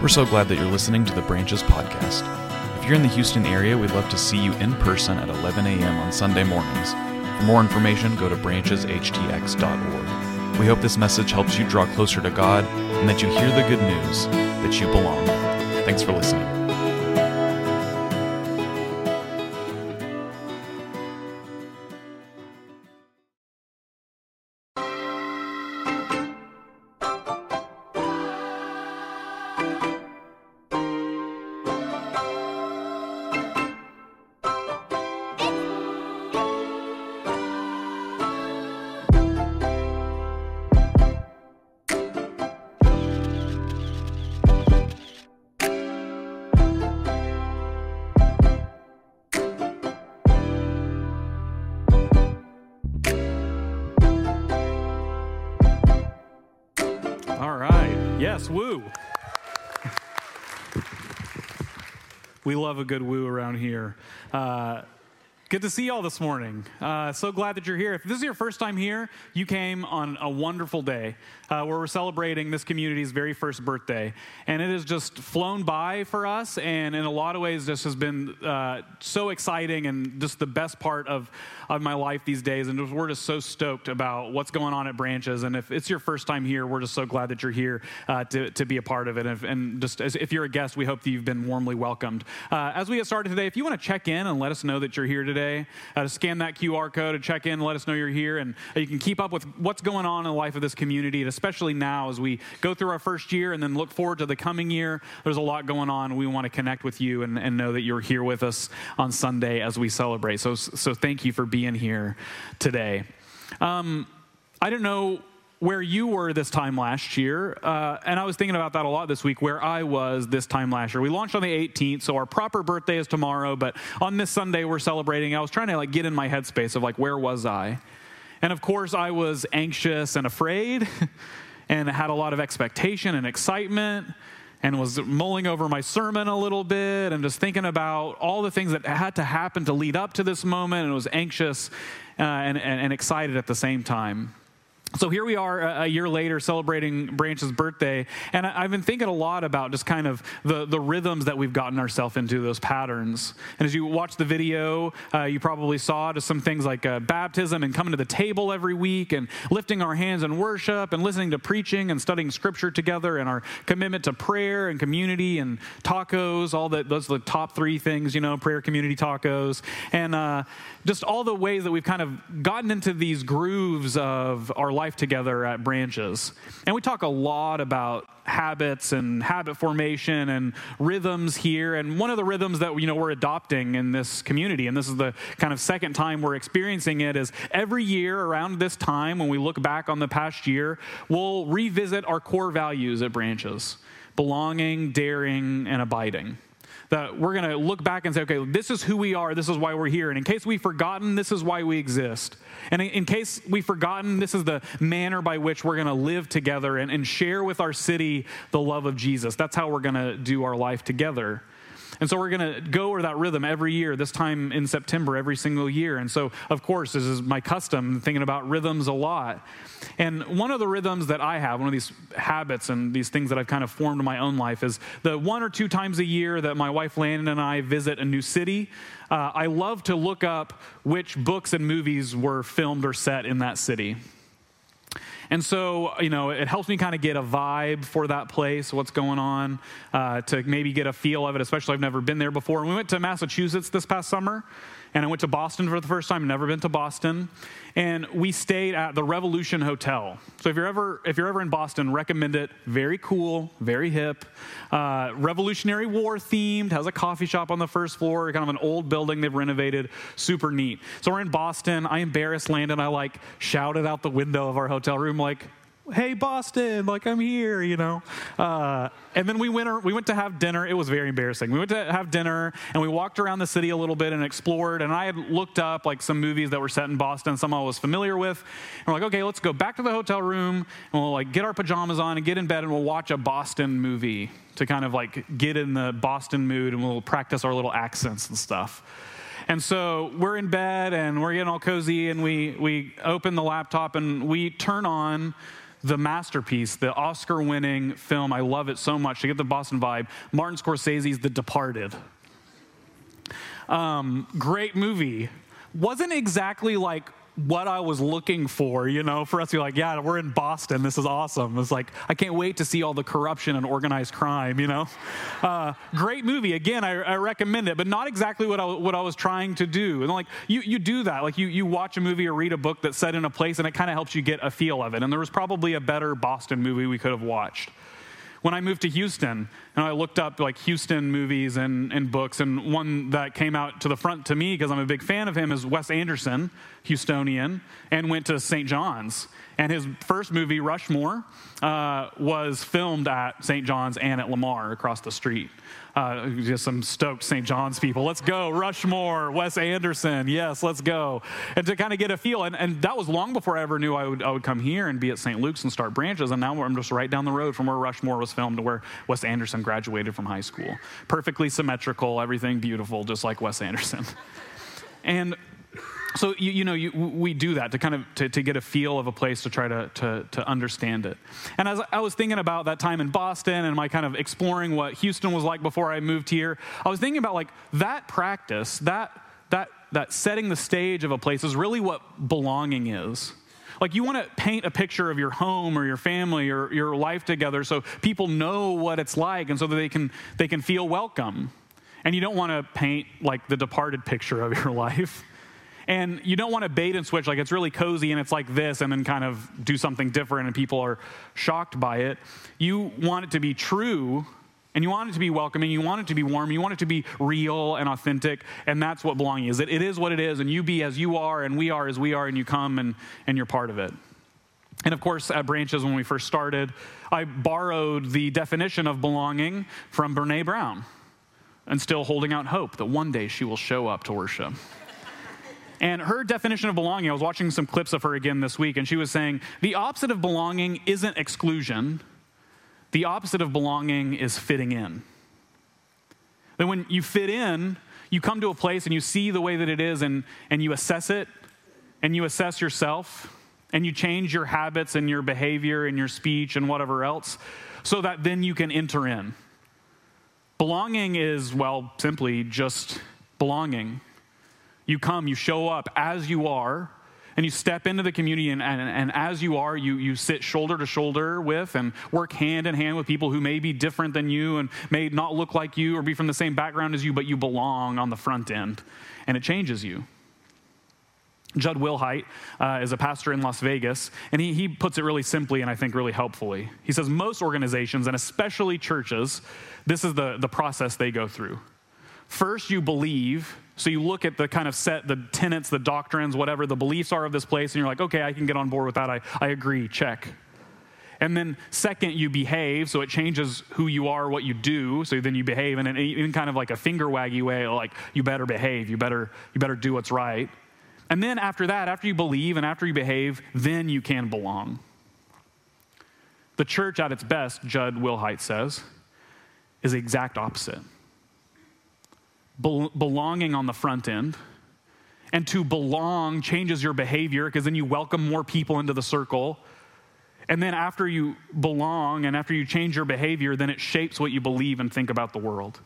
We're so glad that you're listening to the Branches podcast. If you're in the Houston area, we'd love to see you in person at 11 a.m. on Sunday mornings. For more information, go to brancheshtx.org. We hope this message helps you draw closer to God and that you hear the good news that you belong. Thanks for listening. All right. Yes, woo. We love a good woo around here. Uh, good to see y'all this morning. Uh, so glad that you're here. If this is your first time here, you came on a wonderful day uh, where we're celebrating this community's very first birthday. And it has just flown by for us, and in a lot of ways, this has been uh, so exciting and just the best part of, of my life these days. And we're just so stoked about what's going on at Branches. And if it's your first time here, we're just so glad that you're here uh, to, to be a part of it. And, if, and just as, if you're a guest, we hope that you've been warmly welcomed. Uh, as we get started today, if you want to check in and let us know that you're here today, uh, to scan that QR code to check in, let us know you're here. And you can keep up with what's going on in the life of this community, and especially now as we go through our first year and then look forward to the coming year. There's a lot going on. We want to connect with you and, and know that you're here with us on Sunday as we celebrate. So, so thank you for being here today. Um, I don't know where you were this time last year, uh, and I was thinking about that a lot this week, where I was this time last year. We launched on the 18th, so our proper birthday is tomorrow, but on this Sunday we're celebrating. I was trying to like get in my headspace of like, where was I? And of course, I was anxious and afraid, and had a lot of expectation and excitement and was mulling over my sermon a little bit and just thinking about all the things that had to happen to lead up to this moment and was anxious uh, and, and, and excited at the same time. So here we are a year later celebrating Branches' birthday, and I've been thinking a lot about just kind of the, the rhythms that we've gotten ourselves into, those patterns. And as you watch the video, uh, you probably saw just some things like uh, baptism and coming to the table every week and lifting our hands in worship and listening to preaching and studying scripture together and our commitment to prayer and community and tacos, all that, those are the top three things, you know, prayer, community, tacos. And uh, just all the ways that we've kind of gotten into these grooves of our life together at Branches. And we talk a lot about habits and habit formation and rhythms here. And one of the rhythms that you know we're adopting in this community, and this is the kind of second time we're experiencing it, is every year around this time when we look back on the past year, we'll revisit our core values at Branches: belonging, daring, and abiding that we're going to look back and say, okay, this is who we are, this is why we're here. And in case we've forgotten, this is why we exist. And in case we've forgotten, this is the manner by which we're going to live together and, and share with our city the love of Jesus. That's how we're going to do our life together. And so we're going to go over that rhythm every year, this time in September, every single year. And so, of course, this is my custom, thinking about rhythms a lot. And one of the rhythms that I have, one of these habits and these things that I've kind of formed in my own life, is the one or two times a year that my wife Landon and I visit a new city. Uh, I love to look up which books and movies were filmed or set in that city. And so, you know, it helps me kind of get a vibe for that place, what's going on, uh, to maybe get a feel of it, especially I've never been there before. And we went to Massachusetts this past summer, and I went to Boston for the first time, never been to Boston. And we stayed at the Revolution Hotel. So if you're ever, if you're ever in Boston, recommend it. Very cool, very hip. Uh, Revolutionary War themed, has a coffee shop on the first floor, kind of an old building they've renovated, super neat. So we're in Boston. I embarrassed Landon. I like shouted out the window of our hotel room, like, hey boston like i'm here you know? Uh, and then we went we went to have dinner. It was very embarrassing. We went to have dinner and we walked around the city a little bit and explored and i had looked up like some movies that were set in boston some i was familiar with. And we're like okay let's go back to the hotel room and we'll like get our pajamas on and get in bed and we'll watch a boston movie to kind of like get in the boston mood and we'll practice our little accents and stuff. And so we're in bed and we're getting all cozy and we, we open the laptop and we turn on the masterpiece, the Oscar winning film. I love it so much to get the Boston vibe. Martin Scorsese's The Departed. Um, great movie. Wasn't exactly like what I was looking for, you know, for us to be like, yeah, we're in Boston. This is awesome. It's like, I can't wait to see all the corruption and organized crime, you know? Uh, great movie. Again, I, I, recommend it, but not exactly what I, what I was trying to do. And like, you, you do that. Like, you, you watch a movie or read a book that's set in a place and it kind of helps you get a feel of it. And there was probably a better Boston movie we could have watched when I moved to Houston, and I looked up like Houston movies and, and books, and one that came out to the front to me because I'm a big fan of him is Wes Anderson, Houstonian, and went to St. John's. And his first movie, Rushmore, uh, was filmed at St. John's and at Lamar across the street. Uh, just some stoked St. John's people. Let's go. Rushmore, Wes Anderson. Yes, let's go. And to kind of get a feel. And, and that was long before I ever knew I would, I would come here and be at St. Luke's and start branches. And now I'm just right down the road from where Rushmore was filmed to where Wes Anderson graduated from high school. Perfectly symmetrical, everything beautiful, just like Wes Anderson. And so you, you know you, we do that to kind of to, to, get a feel of a place to try to, to, to understand it. And as i was thinking about that time in boston and my kind of exploring what houston was like before i moved here i was thinking about like that practice that that that setting the stage of a place is really what belonging is. Like you want to paint a picture of your home or your family or your life together so people know what it's like and so that they can they can feel welcome. And you don't want to paint like the departed picture of your life and you don't want to bait and switch, like it's really cozy and it's like this, and then kind of do something different and people are shocked by it. You want it to be true and you want it to be welcoming, you want it to be warm, you want it to be real and authentic, and that's what belonging is. It, it is what it is, and you be as you are, and we are as we are, and you come and, and you're part of it. And of course, at Branches, when we first started, I borrowed the definition of belonging from Brene Brown and still holding out hope that one day she will show up to worship. And her definition of belonging, I was watching some clips of her again this week, and she was saying the opposite of belonging isn't exclusion, the opposite of belonging is fitting in. That when you fit in, you come to a place and you see the way that it is, and, and you assess it, and you assess yourself, and you change your habits and your behavior and your speech and whatever else, so that then you can enter in. Belonging is, well, simply just belonging. You come, you show up as you are, and you step into the community, and, and, and, as you are, you, you sit shoulder to shoulder with and work hand in hand with people who may be different than you and may not look like you or be from the same background as you, but you belong on the front end, and it changes you. Jud Wilhite uh, is a pastor in Las Vegas, and he, he puts it really simply and I think really helpfully. He says, Most organizations, and especially churches, this is the, the process they go through. First, you believe so you look at the kind of set, the tenets, the doctrines, whatever the beliefs are of this place, and you're like, okay, I can get on board with that. I, I agree, check. And then, second, you behave, so it changes who you are, what you do. So then you behave, and in kind of like a finger waggy way, like you better behave, you better, you better do what's right. And then after that, after you believe and after you behave, then you can belong. The church at its best, Jud Wilhite says, is the exact opposite belonging on the front end. And to belong changes your behavior because then you welcome more people into the circle. And then after you belong and after you change your behavior, then it shapes what you believe and think about the world.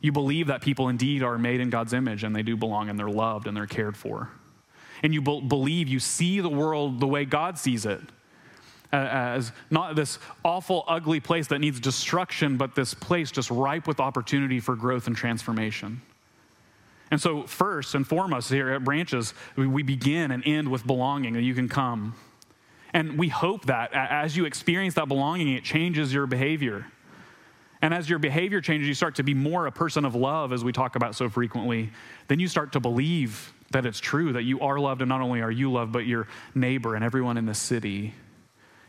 You believe that people indeed are made in God's image and they do belong and they're loved and they're cared for. And you be- believe you see the world the way God sees it Uh, uh, as not this awful, ugly place that needs destruction, but this place just ripe with opportunity for growth and transformation. And so, first and foremost, here at Branches, we begin and end with belonging, that you can come. And we hope that as you experience that belonging, it changes your behavior. And as your behavior changes, you start to be more a person of love, as we talk about so frequently. Then you start to believe that it's true, that you are loved, and not only are you loved, but your neighbor and everyone in the city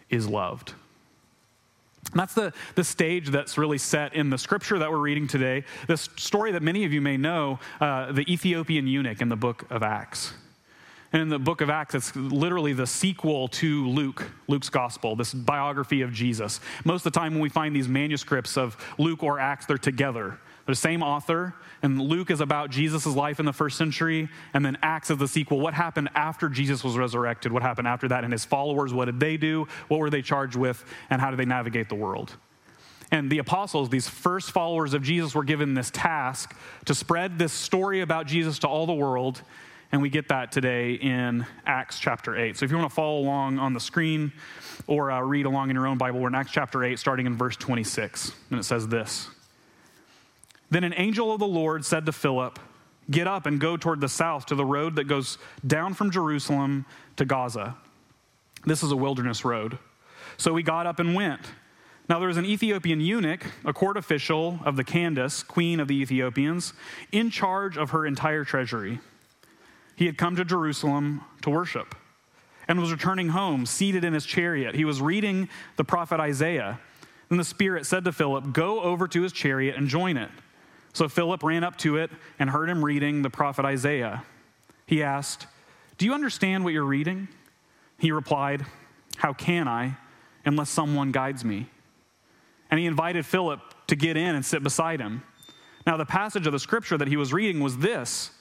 is loved. And that's the, the stage that's really set in the scripture that we're reading today. This story that many of you may know, uh, the Ethiopian eunuch in the book of Acts. And in the book of Acts, it's literally the sequel to Luke, Luke's gospel, this biography of Jesus. Most of the time, when we find these manuscripts of Luke or Acts, they're together. The same author, and Luke is about Jesus' life in the first century, and then Acts is the sequel. What happened after Jesus was resurrected? What happened after that? And his followers, what did they do? What were they charged with? And how did they navigate the world? And the apostles, these first followers of Jesus, were given this task to spread this story about Jesus to all the world. And we get that today in Acts chapter 8. So if you want to follow along on the screen or uh, read along in your own Bible, we're in Acts chapter 8, starting in verse 26. And it says this Then an angel of the Lord said to Philip, Get up and go toward the south to the road that goes down from Jerusalem to Gaza. This is a wilderness road. So he got up and went. Now, there was an Ethiopian eunuch, a court official of the Candace, queen of the Ethiopians, in charge of her entire treasury. He had come to Jerusalem to worship and was returning home, seated in his chariot. He was reading the prophet Isaiah. And the Spirit said to Philip, Go over to his chariot and join it. So Philip ran up to it and heard him reading the prophet Isaiah. He asked, Do you understand what you're reading? He replied, How can I unless someone guides me? and he invited Philip to get in and sit beside him. Now, the passage of the scripture that he was reading was this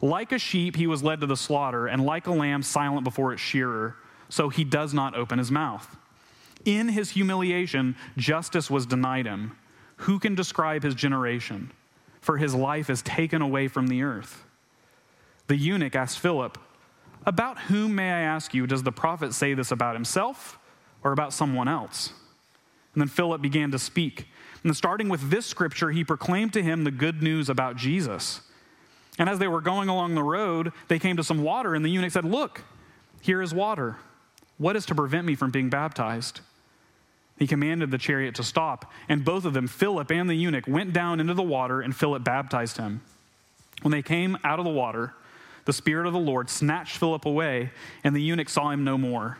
Like a sheep, he was led to the slaughter, and like a lamb silent before its shearer, so he does not open his mouth. In his humiliation, justice was denied him. Who can describe his generation? For his life is taken away from the earth. The eunuch asked Philip, About whom, may I ask you, does the prophet say this about himself or about someone else? And then Philip began to speak. And starting with this scripture, he proclaimed to him the good news about Jesus. And as they were going along the road, they came to some water, and the eunuch said, Look, here is water. What is to prevent me from being baptized? He commanded the chariot to stop, and both of them, Philip and the eunuch, went down into the water, and Philip baptized him. When they came out of the water, the Spirit of the Lord snatched Philip away, and the eunuch saw him no more.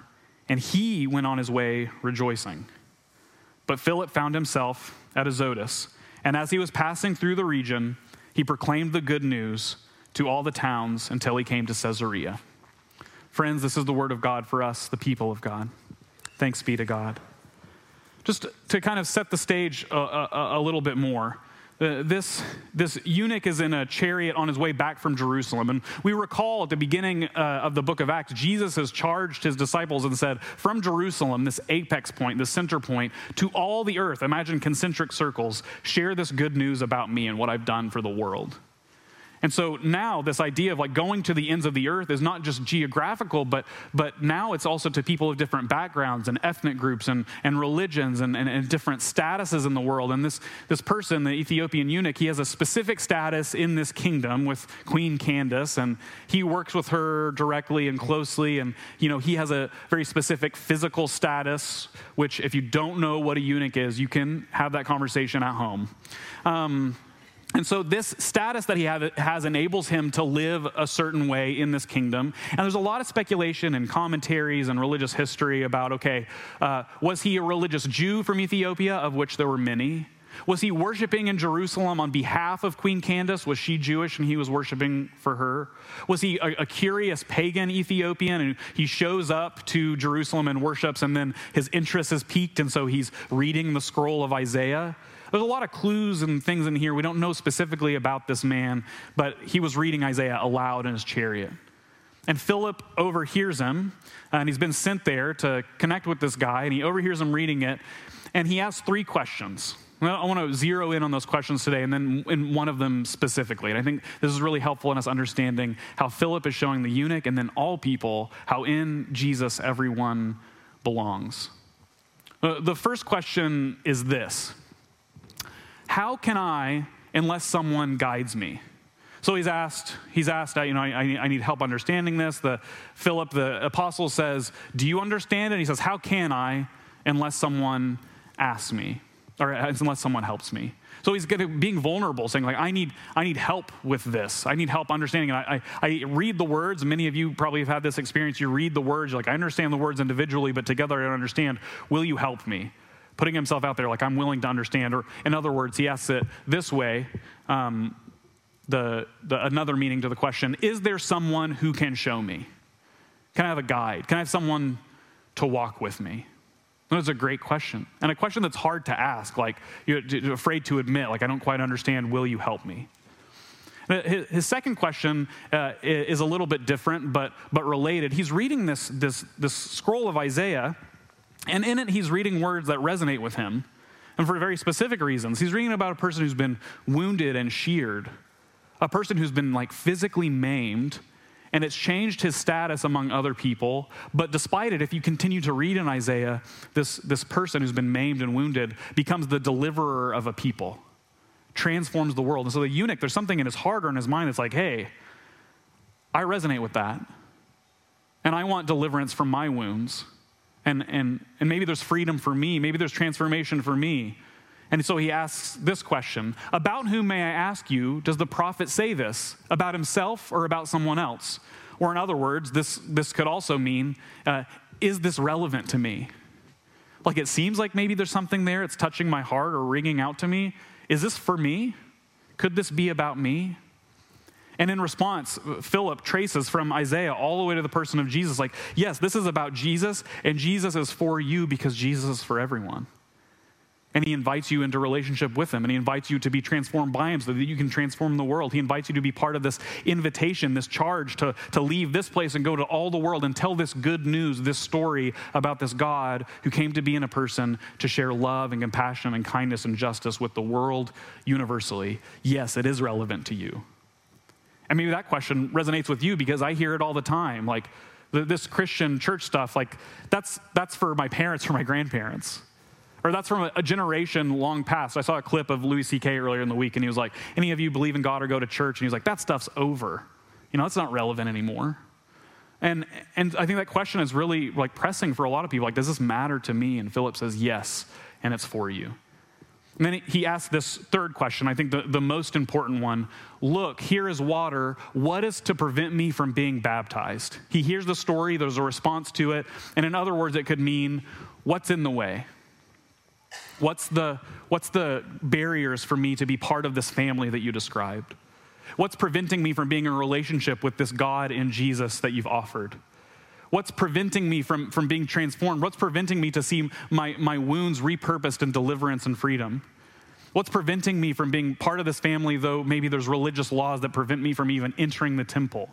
And he went on his way rejoicing. But Philip found himself at Azotus, and as he was passing through the region, he proclaimed the good news to all the towns until he came to Caesarea. Friends, this is the word of God for us, the people of God. Thanks be to God. Just to kind of set the stage a, a, a little bit more, uh, this, this eunuch is in a chariot on his way back from Jerusalem. And we recall at the beginning uh, of the book of Acts, Jesus has charged his disciples and said, From Jerusalem, this apex point, this center point, to all the earth, imagine concentric circles, share this good news about me and what I've done for the world. And so now this idea of like going to the ends of the earth is not just geographical, but, but now it's also to people of different backgrounds and ethnic groups and, and religions and, and, and, different statuses in the world. And this, this person, the Ethiopian eunuch, he has a specific status in this kingdom with Queen Candace, and he works with her directly and closely. And, you know, he has a very specific physical status, which if you don't know what a eunuch is, you can have that conversation at home. Um, and so, this status that he has enables him to live a certain way in this kingdom. And there's a lot of speculation and commentaries and religious history about okay, uh, was he a religious Jew from Ethiopia, of which there were many? Was he worshiping in Jerusalem on behalf of Queen Candace? Was she Jewish and he was worshiping for her? Was he a, a, curious pagan Ethiopian and he shows up to Jerusalem and worships and then his interest is piqued and so he's reading the scroll of Isaiah? There's a lot of clues and things in here. We don't know specifically about this man, but he was reading Isaiah aloud in his chariot. And Philip overhears him, and he's been sent there to connect with this guy, and he overhears him reading it, and he asks three questions. I want to zero in on those questions today, and then in one of them specifically. And I think this is really helpful in us understanding how Philip is showing the eunuch and then all people how in Jesus everyone belongs. Uh, the first question is this how can I, unless someone guides me? So he's asked, he's asked, you know, I, I, need help understanding this. The Philip, the apostle says, do you understand? And he says, how can I unless someone asks me or unless someone helps me? So he's being vulnerable, saying like, I need, I need help with this. I need help understanding. And I, I, I read the words. Many of you probably have had this experience. You read the words, you're like, I understand the words individually, but together I don't understand. Will you help me? putting himself out there like I'm willing to understand. Or in other words, he asks it this way. Um, the, the, another meaning to the question is there someone who can show me? Can I have a guide? Can I have someone to walk with me? That's a great question. And a question that's hard to ask, like you're afraid to admit, like, I don't quite understand, will you help me? His second question uh, is a little bit different, but, but related. He's reading this, this, this scroll of Isaiah, and in it, he's reading words that resonate with him, and for very specific reasons. He's reading about a person who's been wounded and sheared, a person who's been like physically maimed, and it's changed his status among other people. But despite it, if you continue to read in Isaiah, this, this person who's been maimed and wounded becomes the deliverer of a people transforms the world. And so the eunuch, there's something in his heart or in his mind that's like, hey, I resonate with that. And I want deliverance from my wounds. And, and, and maybe there's freedom for me. Maybe there's transformation for me. And so he asks this question About whom, may I ask you, does the prophet say this? About himself or about someone else? Or, in other words, this, this could also mean, uh, Is this relevant to me? Like it seems like maybe there's something there, it's touching my heart or ringing out to me. Is this for me? Could this be about me? And in response, Philip traces from Isaiah all the way to the person of Jesus like, yes, this is about Jesus, and Jesus is for you because Jesus is for everyone. And he invites you into relationship with him, and he invites you to be transformed by him so that you can transform the world. He invites you to be part of this invitation, this charge to, to leave this place and go to all the world and tell this good news, this story about this God who came to be in a person to share love and compassion and kindness and justice with the world universally. Yes, it is relevant to you. And maybe that question resonates with you because I hear it all the time. Like, this Christian church stuff, like, that's, that's for my parents or my grandparents or that's from a, generation long past. I saw a clip of Louis C.K. earlier in the week, and he was like, Any of you believe in God or go to church? And he was like, That stuff's over. You know, that's not relevant anymore. And, and I think that question is really like pressing for a lot of people. Like, does this matter to me? And Philip says, Yes, and it's for you. And then he asks this third question, I think the, the most important one. Look, here is water. What is to prevent me from being baptized? He hears the story, there's a response to it. And in other words, it could mean, What's in the way? What's the, what's the barriers for me to be part of this family that you described? What's preventing me from being in a relationship with this God in Jesus that you've offered? What's preventing me from, from being transformed? What's preventing me to see my, my wounds repurposed in deliverance and freedom? What's preventing me from being part of this family, though maybe there's religious laws that prevent me from even entering the temple?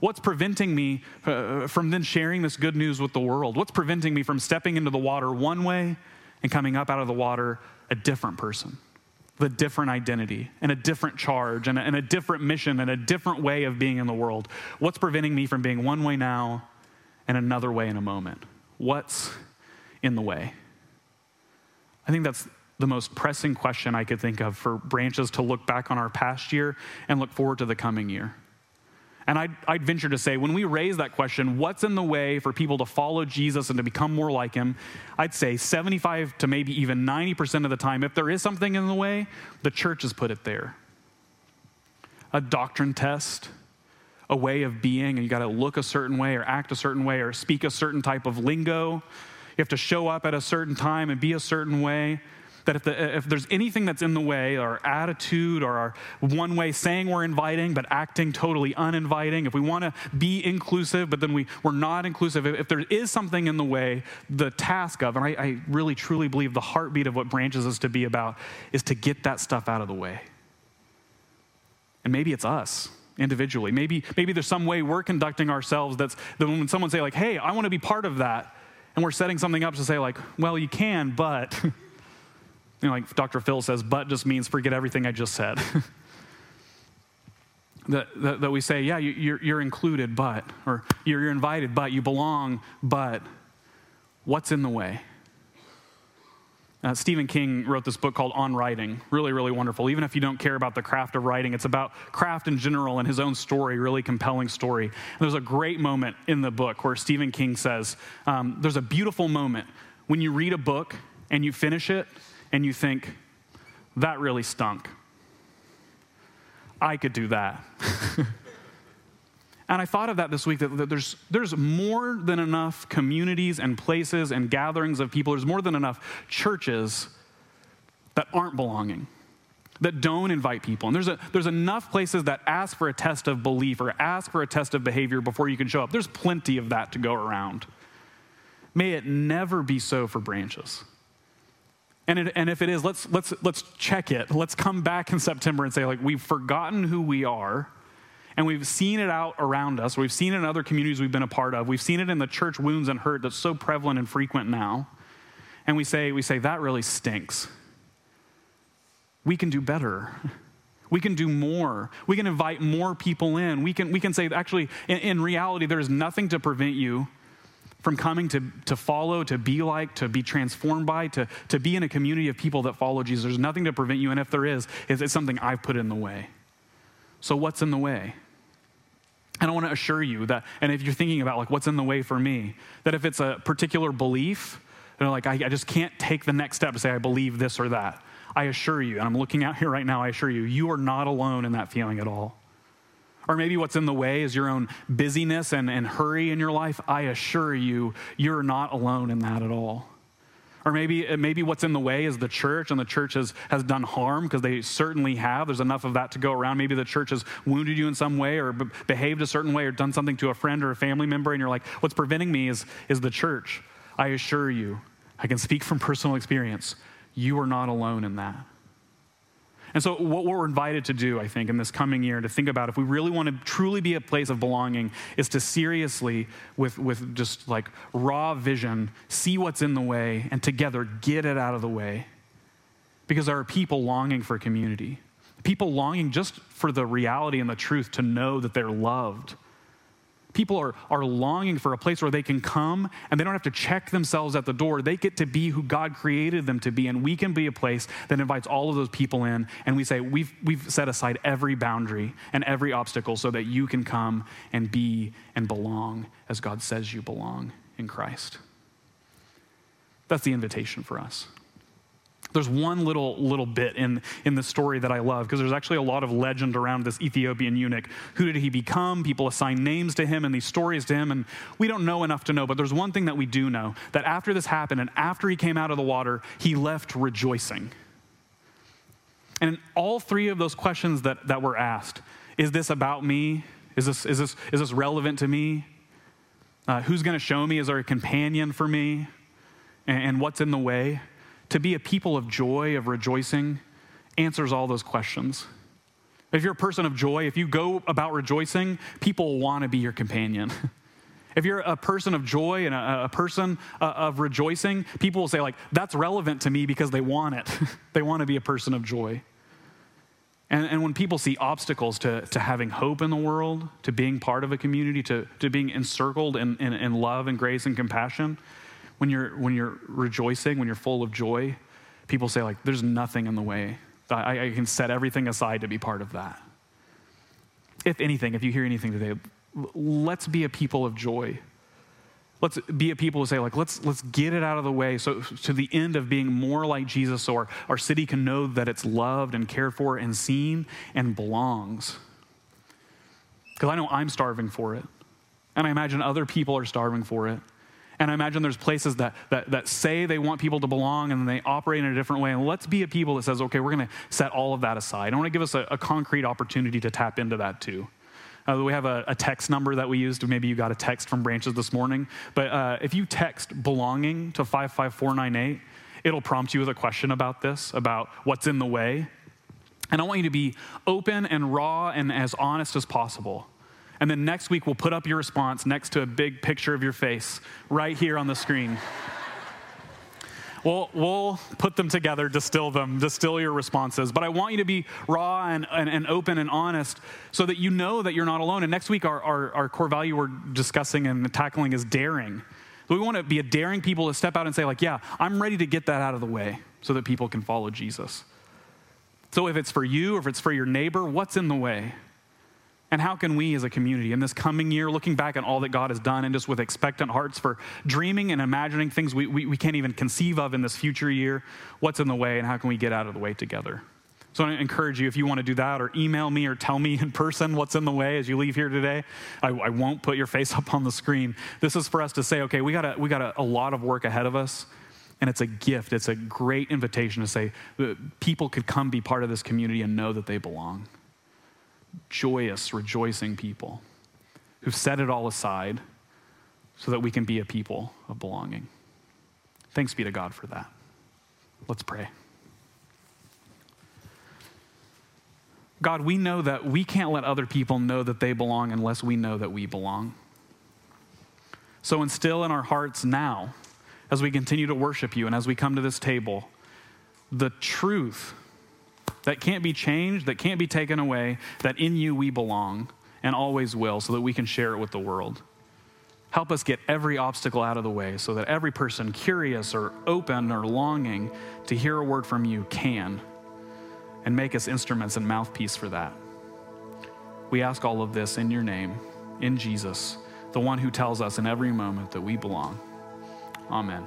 What's preventing me uh, from then sharing this good news with the world? What's preventing me from stepping into the water one way and coming up out of the water a different person with a different identity and a different charge and a, and a, different mission and a different way of being in the world. What's preventing me from being one way now and another way in a moment? What's in the way? I think that's the most pressing question I could think of for branches to look back on our past year and look forward to the coming year. And I'd, I'd, venture to say, when we raise that question, what's in the way for people to follow Jesus and to become more like him? I'd say 75 to maybe even 90% of the time, if there is something in the way, the church has put it there. A doctrine test, a way of being, and you got to look a certain way or act a certain way or speak a certain type of lingo. You have to show up at a certain time and be a certain way that if, the, if there's anything that's in the way, our attitude or our one way saying we're inviting but acting totally uninviting, if we want to be inclusive but then we, we're not inclusive, if, there is something in the way, the task of, and I, I really truly believe the heartbeat of what branches is to be about, is to get that stuff out of the way. And maybe it's us individually. Maybe, maybe there's some way we're conducting ourselves that's that when someone say like, hey, I want to be part of that, and we're setting something up to say like, well, you can, but You know, like Dr. Phil says, but just means forget everything I just said. that, that, that, we say, yeah, you, you're, you're included, but, or you're, you're invited, but, you belong, but, what's in the way? Uh, Stephen King wrote this book called On Writing. Really, really wonderful. Even if you don't care about the craft of writing, it's about craft in general and his own story, really compelling story. And there's a great moment in the book where Stephen King says, um, There's a beautiful moment when you read a book and you finish it and you think, that really stunk. I could do that. and I thought of that this week that, that, there's, there's more than enough communities and places and gatherings of people, there's more than enough churches that aren't belonging, that don't invite people. And there's, a, there's enough places that ask for a test of belief or ask for a test of behavior before you can show up. There's plenty of that to go around. May it never be so for branches. And, it, and if it is, let's, let's, let's check it. Let's come back in September and say, like, we've forgotten who we are, and we've seen it out around us. We've seen it in other communities we've been a part of. We've seen it in the church wounds and hurt that's so prevalent and frequent now. And we say, we say, that really stinks. We can do better. We can do more. We can invite more people in. We can, we can say, actually, in, in reality, there is nothing to prevent you from coming to, to follow, to be like, to be transformed by, to, to be in a community of people that follow Jesus. There's nothing to prevent you, and if there is, it's something I've put in the way. So, what's in the way? And I want to assure you that, and if you're thinking about like what's in the way for me, that if it's a particular belief, you know, like I, I just can't take the next step to say I believe this or that. I assure you, and I'm looking out here right now, I assure you, you are not alone in that feeling at all. Or maybe what's in the way is your own busyness and, and hurry in your life. I assure you, you're not alone in that at all. Or maybe, uh, maybe what's in the way is the church, and the church has, has done harm because they certainly have. There's enough of that to go around. Maybe the church has wounded you in some way or be- behaved a certain way or done something to a friend or a family member, and you're like, what's preventing me is, is the church. I assure you, I can speak from personal experience, you are not alone in that. And so, what we're invited to do, I think, in this coming year, to think about if we really want to truly be a place of belonging, is to seriously, with, with just like raw vision, see what's in the way and together get it out of the way. Because there are people longing for community, people longing just for the reality and the truth to know that they're loved People are, are longing for a place where they can come and they don't have to check themselves at the door. They get to be who God created them to be. And we can be a place that invites all of those people in. And we say, we've, we've set aside every boundary and every obstacle so that you can come and be and belong as God says you belong in Christ. That's the invitation for us. There's one little little bit in, in the story that I love because there's actually a lot of legend around this Ethiopian eunuch. Who did he become? People assign names to him and these stories to him, and we don't know enough to know. But there's one thing that we do know that after this happened and after he came out of the water, he left rejoicing. And all three of those questions that, that were asked is this about me? Is this, is this, is this relevant to me? Uh, who's going to show me? Is there a companion for me? And, and what's in the way? To be a people of joy, of rejoicing, answers all those questions. If you're a person of joy, if you go about rejoicing, people want to be your companion. If you're a person of joy and a, a person uh, of rejoicing, people will say, like, that's relevant to me because they want it. they want to be a person of joy. And, and when people see obstacles to, to having hope in the world, to being part of a community, to, to being encircled in, in, in love and grace and compassion, when you're, when you're rejoicing, when you're full of joy, people say, like, there's nothing in the way. I, I can set everything aside to be part of that. If anything, if you hear anything today, let's be a people of joy. Let's be a people who say, like, let's, let's get it out of the way so to the end of being more like Jesus so our, our city can know that it's loved and cared for and seen and belongs. Because I know I'm starving for it. And I imagine other people are starving for it. And I imagine there's places that, that, that say they want people to belong and they operate in a different way. And let's be a people that says, okay, we're going to set all of that aside. I want to give us a, a concrete opportunity to tap into that too. Uh, we have a, a, text number that we used. Maybe you got a text from branches this morning. But uh, if you text belonging to 55498, it'll prompt you with a question about this, about what's in the way. And I want you to be open and raw and as honest as possible. And then next week, we'll put up your response next to a big picture of your face right here on the screen. We'll, we'll put them together, distill them, distill your responses. But I want you to be raw and, and, and, open and honest so that you know that you're not alone. And next week, our, our, our core value we're discussing and tackling is daring. So we want to be a daring people to step out and say, like, yeah, I'm ready to get that out of the way so that people can follow Jesus. So if it's for you if it's for your neighbor, what's in the way? And how can we as a community in this coming year, looking back at all that God has done and just with expectant hearts for dreaming and imagining things we, we, we, can't even conceive of in this future year, what's in the way and how can we get out of the way together? So I encourage you, if you want to do that, or email me or tell me in person what's in the way as you leave here today. I, I won't put your face up on the screen. This is for us to say, okay, we got, a, we got a, a lot of work ahead of us. And it's a gift. It's a great invitation to say people could come be part of this community and know that they belong joyous, rejoicing people who've set it all aside so that we can be a people of belonging. Thanks be to God for that. Let's pray. God, we know that we can't let other people know that they belong unless we know that we belong. So instill in our hearts now, as we continue to worship you and as we come to this table, the truth that can't be changed, that can't be taken away, that in you we belong and always will, so that we can share it with the world. Help us get every obstacle out of the way so that every person curious or open or longing to hear a word from you can, and make us instruments and mouthpiece for that. We ask all of this in your name, in Jesus, the one who tells us in every moment that we belong. Amen.